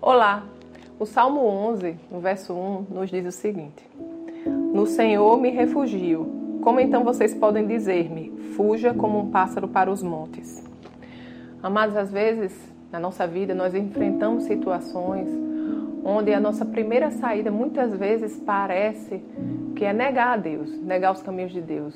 Olá! O Salmo 11, no verso 1, nos diz o seguinte: No Senhor me refugio. Como então vocês podem dizer-me: fuja como um pássaro para os montes? Amados, às vezes na nossa vida nós enfrentamos situações onde a nossa primeira saída muitas vezes parece que é negar a Deus, negar os caminhos de Deus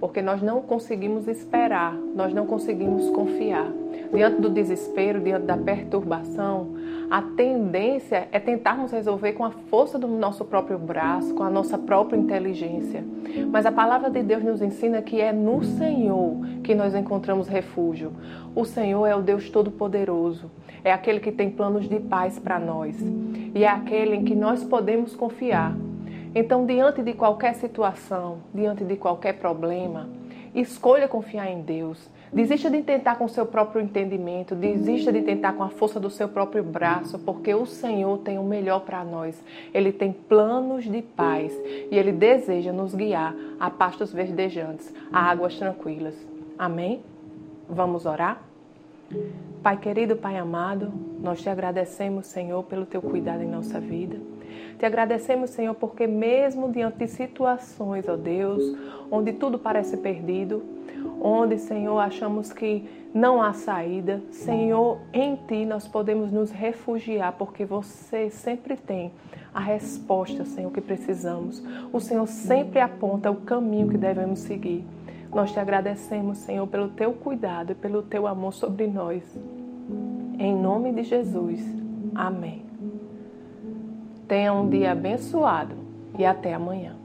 porque nós não conseguimos esperar, nós não conseguimos confiar. Diante do desespero, diante da perturbação, a tendência é tentarmos resolver com a força do nosso próprio braço, com a nossa própria inteligência. Mas a palavra de Deus nos ensina que é no Senhor que nós encontramos refúgio. O Senhor é o Deus Todo-Poderoso, é aquele que tem planos de paz para nós e é aquele em que nós podemos confiar então, diante de qualquer situação, diante de qualquer problema, escolha confiar em Deus. Desista de tentar com o seu próprio entendimento, desista de tentar com a força do seu próprio braço, porque o Senhor tem o melhor para nós. Ele tem planos de paz e ele deseja nos guiar a pastos verdejantes, a águas tranquilas. Amém? Vamos orar? Pai querido, Pai amado, nós te agradecemos, Senhor, pelo teu cuidado em nossa vida. Te agradecemos, Senhor, porque mesmo diante de situações, ó Deus, onde tudo parece perdido, onde, Senhor, achamos que não há saída, Senhor, em Ti nós podemos nos refugiar, porque você sempre tem a resposta, Senhor, que precisamos. O Senhor sempre aponta o caminho que devemos seguir. Nós te agradecemos, Senhor, pelo teu cuidado e pelo teu amor sobre nós. Em nome de Jesus. Amém. Tenha um dia abençoado e até amanhã.